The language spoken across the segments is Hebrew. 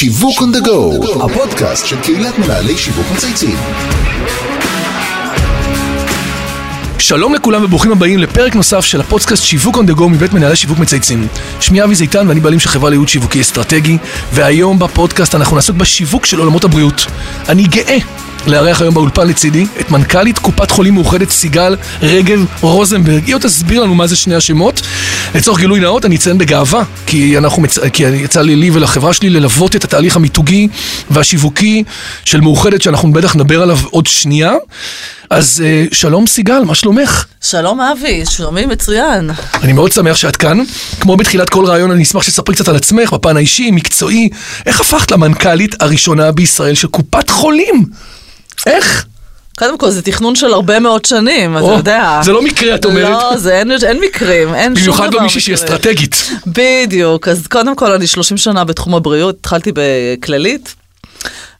שיווק on the go, הפודקאסט של קהילת מנהלי שיווק מצייצים. שלום לכולם וברוכים הבאים לפרק נוסף של הפודקאסט שיווק on the go מבית מנהלי שיווק מצייצים. שמי אבי זיתן ואני בעלים של חברה לייעוד שיווקי אסטרטגי, והיום בפודקאסט אנחנו נעסוק בשיווק של עולמות הבריאות. אני גאה לארח היום באולפן לצידי את מנכ"לית קופת חולים מאוחדת סיגל רגב רוזנברג. היא עוד תסביר לנו מה זה שני השמות. לצורך גילוי נאות אני אציין בגאווה, כי, אנחנו מצ... כי יצא לי, לי ולחברה שלי ללוות את התהליך המיתוגי והשיווקי של מאוחדת שאנחנו בטח נדבר עליו עוד שנייה. אז אה, שלום סיגל, מה שלומך? שלום אבי, שלומי מצוין. אני מאוד שמח שאת כאן. כמו בתחילת כל רעיון, אני אשמח שתספרי קצת על עצמך, בפן האישי, מקצועי. איך הפכת למנכ"לית הראשונה בישראל של קופת חולים? איך? קודם כל, זה תכנון של הרבה מאוד שנים, אתה יודע. זה לא מקרה, את אומרת. לא, זה אין, אין מקרים, אין שום דבר במיוחד לא מישהי שהיא מקרי. אסטרטגית. בדיוק, אז קודם כל, אני 30 שנה בתחום הבריאות, התחלתי בכללית,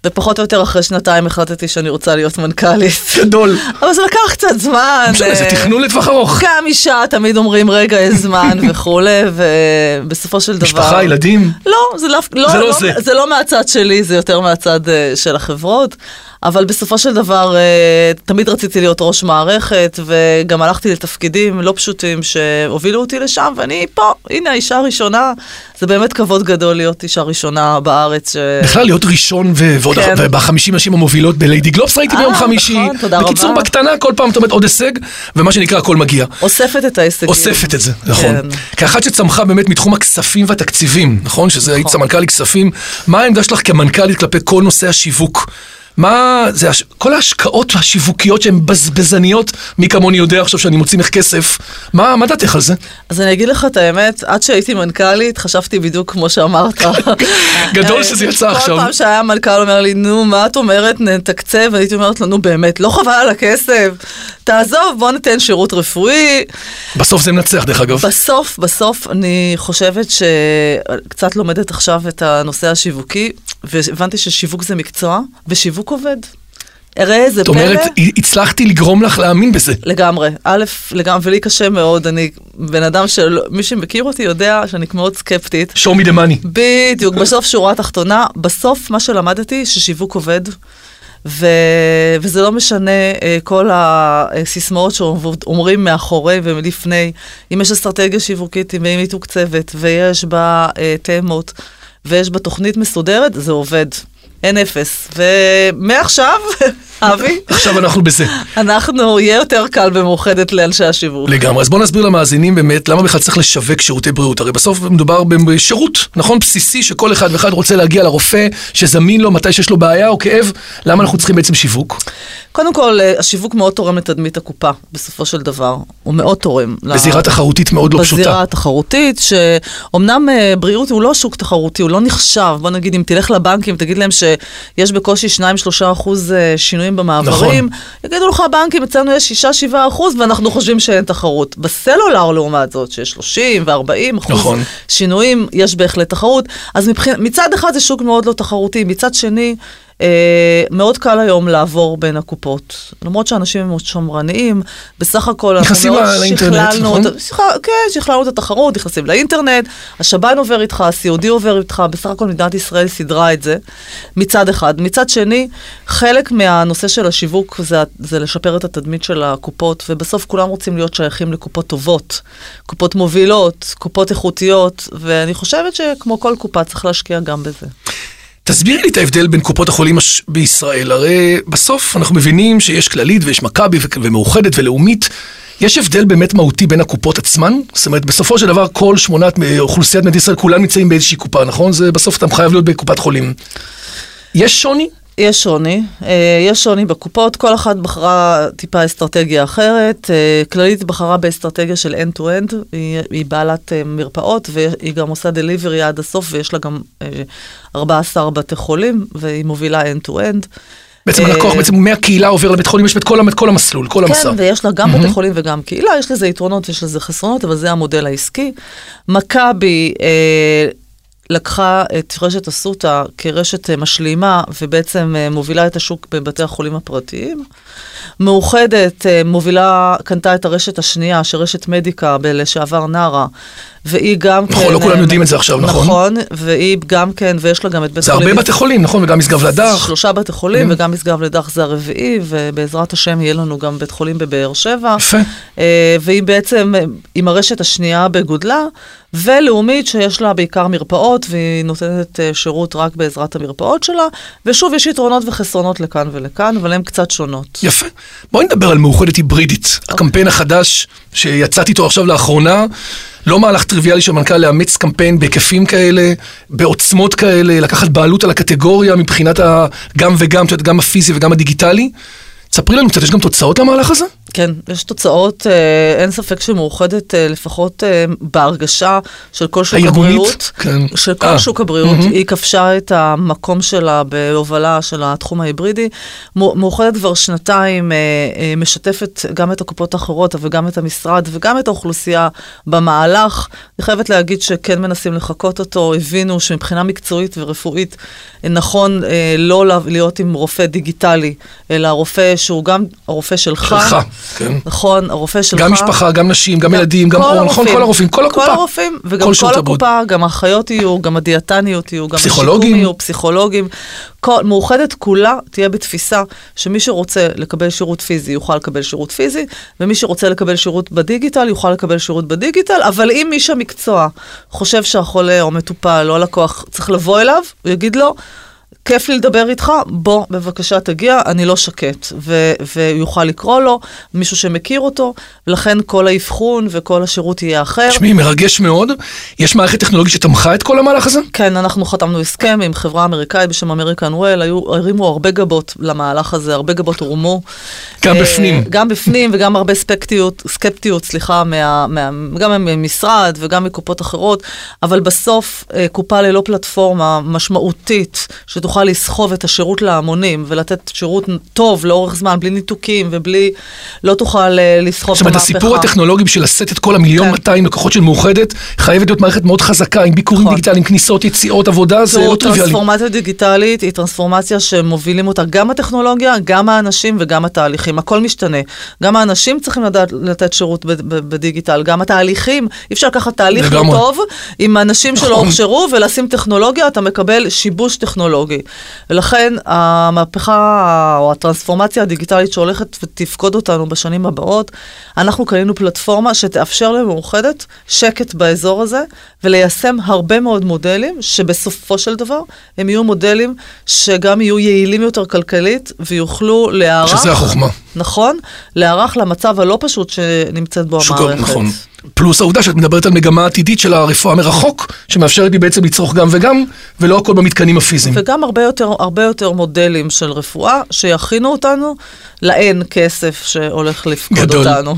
ופחות או יותר אחרי שנתיים החלטתי שאני רוצה להיות מנכ"לית. גדול. אבל זה לקח קצת זמן. משנה, זה אה, תכנון לטווח ארוך. גם אישה, תמיד אומרים רגע, יש זמן וכולי, ובסופו של דבר... משפחה, ילדים. לא, זה לא, לא, זה לא לא, זה. זה לא מהצד שלי, זה יותר מהצד uh, של החברות. אבל בסופו של דבר, uh, תמיד רציתי להיות ראש מערכת, וגם הלכתי לתפקידים לא פשוטים שהובילו אותי לשם, ואני פה, הנה האישה הראשונה. זה באמת כבוד גדול להיות אישה ראשונה בארץ. ש... בכלל להיות ראשון ו- ועוד כן. בחמישים נשים המובילות בליידי גלובס ראיתי אה, ביום נכון, חמישי. תודה בקיצור, רבה. בקטנה כל פעם את אומרת עוד הישג, ומה שנקרא הכל מגיע. אוספת את ההישגים. אוספת את זה, נכון. כן. כאחת שצמחה באמת מתחום הכספים והתקציבים, נכון? שזה היית סמנכ"לית כספים, מה העמדה שלך כמנכ"לית כלפי כל נושא השיווק? מה, זה, הש- כל ההשקעות השיווקיות שהן בזבזניות, מי כמוני יודע עכשיו שאני מוציא ממך כסף, מה, מה דעתך על זה? אז אני אגיד לך את האמת, עד שהייתי מנכ"לית, חשבתי בדיוק כמו שאמרת. גדול שזה יצא עכשיו. כל פעם שהיה מנכ"ל אומר לי, נו, מה את אומרת, נתקצב? הייתי אומרת לו, נו באמת, לא חבל על הכסף, תעזוב, בוא ניתן שירות רפואי. בסוף זה מנצח דרך אגב. בסוף, בסוף, אני חושבת שקצת לומדת עכשיו את הנושא השיווקי, והבנתי ששיווק זה מקצוע, ושיווק עובד. ראה איזה זאת פלא. אומרת, הצלחתי לגרום לך להאמין בזה. לגמרי, א', לגמרי, ולי קשה מאוד, אני בן אדם של... מי שמכיר אותי יודע שאני מאוד סקפטית. show me the money. בדיוק, בסוף שורה תחתונה, בסוף מה שלמדתי ששיווק עובד, ו... וזה לא משנה אה, כל הסיסמאות שאומרים מאחורי ומלפני, אם יש אסטרטגיה שיווקית, אם היא מתוקצבת, ויש בה אה, תמות, ויש בה תוכנית מסודרת, זה עובד. אין אפס. ומעכשיו, אבי, עכשיו אנחנו בזה. אנחנו, יהיה יותר קל במאוחדת לאנשי השיווק. לגמרי. אז בוא נסביר למאזינים באמת למה בכלל צריך לשווק שירותי בריאות. הרי בסוף מדובר בשירות, נכון? בסיסי שכל אחד ואחד רוצה להגיע לרופא שזמין לו מתי שיש לו בעיה או כאב. למה אנחנו צריכים בעצם שיווק? קודם כל, אה, השיווק מאוד תורם לתדמית הקופה, בסופו של דבר. הוא מאוד תורם. בזירה תחרותית מאוד לא פשוטה. בזירה התחרותית, שאומנם אה, בריאות הוא לא שוק תחרותי, הוא לא נחשב. בוא נגיד, אם תלך לבנקים, תגיד להם שיש בקושי 2-3 אחוז אה, שינויים במעברים, נכון. יגידו לך הבנקים, אצלנו יש 6-7 אחוז, ואנחנו חושבים שאין תחרות. בסלולר, לעומת זאת, שיש 30 ו-40 אחוז נכון. שינויים, יש בהחלט תחרות. אז מבחינ... מצד אחד זה שוק מאוד לא תחרותי, מצד שני, מאוד קל היום לעבור בין הקופות. למרות שאנשים הם מאוד שמרניים, בסך הכל אנחנו נכנסים מאוד לאינטרנט, שכללנו נכון? את סליחה, כן, שכללנו את התחרות, נכנסים לאינטרנט, השב"ן עובר איתך, הסיעודי עובר איתך, בסך הכל מדינת ישראל סידרה את זה, מצד אחד. מצד שני, חלק מהנושא של השיווק זה, זה לשפר את התדמית של הקופות, ובסוף כולם רוצים להיות שייכים לקופות טובות, קופות מובילות, קופות איכותיות, ואני חושבת שכמו כל קופה צריך להשקיע גם בזה. תסבירי לי את ההבדל בין קופות החולים הש- בישראל. הרי בסוף אנחנו מבינים שיש כללית ויש מכבי ו- ומאוחדת ולאומית. יש הבדל באמת מהותי בין הקופות עצמן? זאת אומרת, בסופו של דבר כל שמונת אוכלוסיית מדינת ישראל כולם נמצאים באיזושהי קופה, נכון? זה בסוף אתה חייב להיות בקופת חולים. יש שוני? יש שוני, אה, יש שוני בקופות, כל אחת בחרה טיפה אסטרטגיה אחרת. אה, כללית בחרה באסטרטגיה של end-to-end, היא, היא בעלת אה, מרפאות והיא גם עושה דליברי עד הסוף ויש לה גם אה, 14 בתי חולים והיא מובילה end-to-end. בעצם הלקוח בעצם מהקהילה עובר לבית חולים, יש את כל, את כל המסלול, כל המסע. כן, ויש לה גם בתי חולים וגם קהילה, יש לזה יתרונות ויש לזה חסרונות, אבל זה המודל העסקי. מכבי, אה, לקחה את רשת אסותא כרשת אה, משלימה ובעצם אה, מובילה את השוק בבתי החולים הפרטיים. מאוחדת אה, מובילה, קנתה את הרשת השנייה, שרשת מדיקה בלשעבר נארה, והיא גם נכון, כן... לא כולם אה, יודעים את זה עכשיו, נכון? נכון, והיא גם כן, ויש לה גם את בית זה הרבה בתי חולים, נכון? וגם משגב לדח. שלושה בתי חולים, כן. וגם משגב לדח זה הרביעי, ובעזרת השם יהיה לנו גם בית חולים בבאר שבע. יפה. אה, והיא בעצם עם הרשת השנייה בגודלה, ולאומית שיש לה בעיקר מרפאות, והיא נותנת שירות רק בעזרת המרפאות שלה, ושוב, יש יתרונות וחסרונות לכאן ולכאן, אבל הן קצת שונות. יפה. בואי נדבר על מאוחדת היברידית, הקמפיין החדש שיצאתי איתו עכשיו לאחרונה. לא מהלך טריוויאלי של מנכ"ל לאמץ קמפיין בהיקפים כאלה, בעוצמות כאלה, לקחת בעלות על הקטגוריה מבחינת ה... גם וגם, את יודעת, גם הפיזי וגם הדיגיטלי. תספרי לנו קצת, יש גם תוצאות למהלך הזה? כן, יש תוצאות, אה, אין ספק שמאוחדת, אה, לפחות אה, בהרגשה של כל שוק הארגונית? הבריאות, כן. של כל אה, שוק הבריאות, מהמם. היא כבשה את המקום שלה בהובלה של התחום ההיברידי. מאוחדת כבר שנתיים משתפת גם את הקופות האחרות, אבל גם את המשרד וגם את האוכלוסייה במהלך. אני חייבת להגיד שכן מנסים לחקות אותו, הבינו שמבחינה מקצועית ורפואית נכון לא לה- להיות עם רופא דיגיטלי, אלא רופא שהוא גם הרופא שלך. שלך, כן. נכון, הרופא שלך. גם משפחה, גם נשים, גם ילדים, גם אור, נכון? כל הרופאים, כל הקופה. כל הרופאים, וגם כל כל. הקופה, גם האחיות יהיו, גם הדיאטניות יהיו, גם. השיקום יהיו, פסיכולוגים. כל, מאוחדת כולה תהיה בתפיסה שמי שרוצה לקבל שירות פיזי יוכל לקבל שירות פיזי, ומי שרוצה לקבל שירות בדיגיטל יוכל לקבל שירות בדיגיטל, אבל אם איש המקצוע חושב שהחולה או מטופל או הלקוח צריך לבוא אליו, הוא יגיד לו, כיף לי לדבר איתך, בוא בבקשה תגיע, אני לא שקט. ו- והוא יוכל לקרוא לו, מישהו שמכיר אותו, ולכן כל האבחון וכל השירות יהיה אחר. תשמעי, מרגש מאוד. יש מערכת טכנולוגית שתמכה את כל המהלך הזה? כן, אנחנו חתמנו הסכם עם חברה אמריקאית בשם אמריקן וול, היו, הרימו הרבה גבות למהלך הזה, הרבה גבות הורמו. גם אה, בפנים. גם בפנים וגם הרבה ספקטיות, סקפטיות, סליחה, מה, מה, גם ממשרד וגם מקופות אחרות, אבל בסוף אה, קופה ללא פלטפורמה משמעותית, שתוכל לסחוב את השירות להמונים ולתת שירות טוב לאורך זמן, בלי ניתוקים ובלי, לא תוכל אה, לסחוב זאת את אומרת, המהפכה. הסיפור הטכנולוגי בשביל לשאת את כל המיליון כן. 200 לקוחות של מאוחדת, חייבת להיות מערכת מאוד חזקה, עם ביקורים נכון. דיגיטליים, כניסות, יציאות, עבודה, זה לא טריוויאלי. טרנספורמציה דיגיטלית היא טרנספורמציה שמובילים אותה גם הטכנולוגיה, גם האנשים וגם התהליכים. הכל משתנה. גם האנשים צריכים לדעת לתת שירות בדיגיטל, גם התהליכים. אי אפשר לקחת תהליך לא. טוב עם אנשים שלא נכון. הוכשרו ולשים טכנולוגיה, אתה מקבל שיבוש טכנולוגי. ולכן המהפכה או הטרנספורמציה הדיגיטלית שהולכת ותפקוד אותנו בשנים הבאות, אנחנו קנינו פלטפורמה שתאפשר למאוחדת שקט באזור הזה וליישם הרבה מאוד מודלים שבסופו של דבר הם יהיו מודלים שגם יהיו יעילים יותר כלכלית ויוכלו להיערך, שזה החוכמה. נכון, להיערך למצב הלא פשוט שנמצאת בו שוק- המערכת. נכון. פלוס העובדה שאת מדברת על מגמה עתידית של הרפואה מרחוק, שמאפשרת לי בעצם לצרוך גם וגם, ולא הכל במתקנים הפיזיים. וגם הרבה יותר, הרבה יותר מודלים של רפואה שיכינו אותנו לאין כסף שהולך לפקוד גדול. אותנו.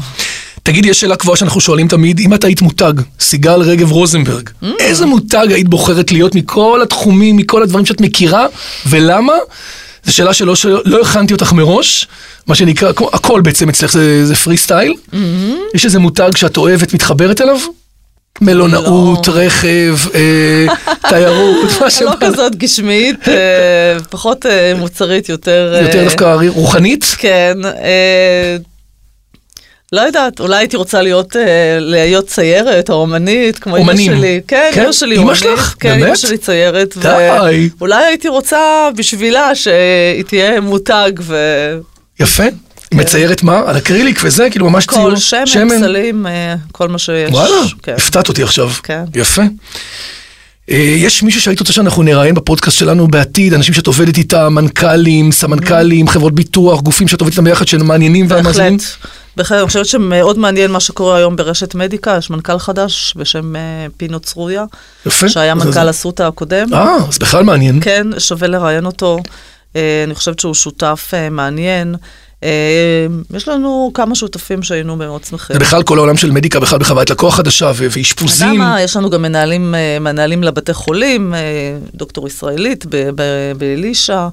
תגידי, יש שאלה קבועה שאנחנו שואלים תמיד, אם את היית מותג, סיגל רגב רוזנברג, Mm. איזה מותג היית בוחרת להיות מכל התחומים, מכל הדברים שאת מכירה, ולמה? זו שאלה שלא שלא, לא הכנתי אותך מראש, מה שנקרא, כמו- הכל בעצם אצלך זה, זה פרי סטייל. Mm-hmm. יש איזה מותג שאת אוהבת, מתחברת אליו? מלונאות, לא. רכב, אה, תיירות, מה לא שבא. כזאת גשמית, אה, פחות אה, מוצרית, יותר... יותר אה, דווקא רוחנית? כן. לא יודעת, אולי הייתי רוצה להיות, אה, להיות ציירת או אומנית, כמו אמא. שלי. כן, כן? אמא שלי אמא אומנית. שלך? כן, אמא באמת? שלי ציירת. די. ואולי הייתי רוצה בשבילה שהיא תהיה מותג ו... יפה. מציירת מה? על הקריליק וזה? כאילו ממש ציור? כל שמן, פסלים, אה, כל מה שיש. וואלה, כן. הפתעת אותי עכשיו. כן. יפה. אה, יש מישהו שהיית רוצה שאנחנו נראיין בפודקאסט שלנו בעתיד, אנשים שאת עובדת איתם, מנכ"לים, סמנכ"לים, חברות ביטוח, גופים שאת עובדת איתם ביחד, שהם מעניינים והמאזינים? בהחלט. בהחלט, אני חושבת שמאוד מעניין מה שקורה היום ברשת מדיקה, יש מנכ"ל חדש בשם אה, פינו צרויה, יפה. שהיה מנכ"ל אסותא הקודם. אה, אז בכלל מעניין. כן, שווה לראיין אותו. אה, אני חושבת שהוא שותף אה, מעניין. יש לנו כמה שותפים שהיינו מאוד שמחים. ובכלל כל העולם של מדיקה, בכלל בחוויית לקוח חדשה ואשפוזים. למה? יש לנו גם מנהלים, מנהלים לבתי חולים, דוקטור ישראלית באלישע,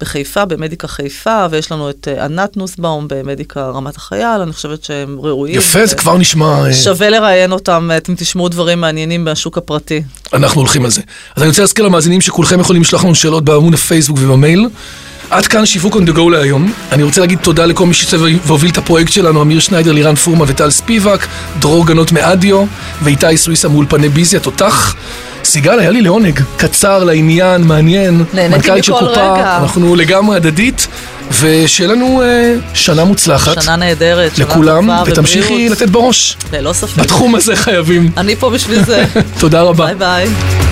בחיפה, במדיקה חיפה, ויש לנו את אה, ענת נוסבאום במדיקה רמת החייל, אני חושבת שהם ראויים. יפה, זה ו- כבר נשמע... אה, שווה לראיין אותם, אתם תשמעו דברים מעניינים מהשוק הפרטי. אנחנו הולכים על זה. אז אני רוצה להזכיר למאזינים שכולכם יכולים לשלוח לנו שאלות בעמוד הפייסבוק ובמייל. עד כאן שיווק on the go להיום. אני רוצה להגיד תודה לכל מי שעיצב והוביל את הפרויקט שלנו, אמיר שניידר, לירן פורמה וטל ספיבק, דרור גנות מאדיו, ואיתי סוויסה מאולפני ביזי התותח. סיגל, היה לי לעונג, קצר, לעניין, מעניין, נהניתי מנכ"לית של מכל רגע. אנחנו לגמרי הדדית, ושיהיה לנו אה, שנה מוצלחת שנה נהדרת, לכולם, ותמשיכי ובריאות. לתת בראש. ללא ספק. בתחום הזה חייבים. אני פה בשביל זה. תודה רבה. ביי ביי.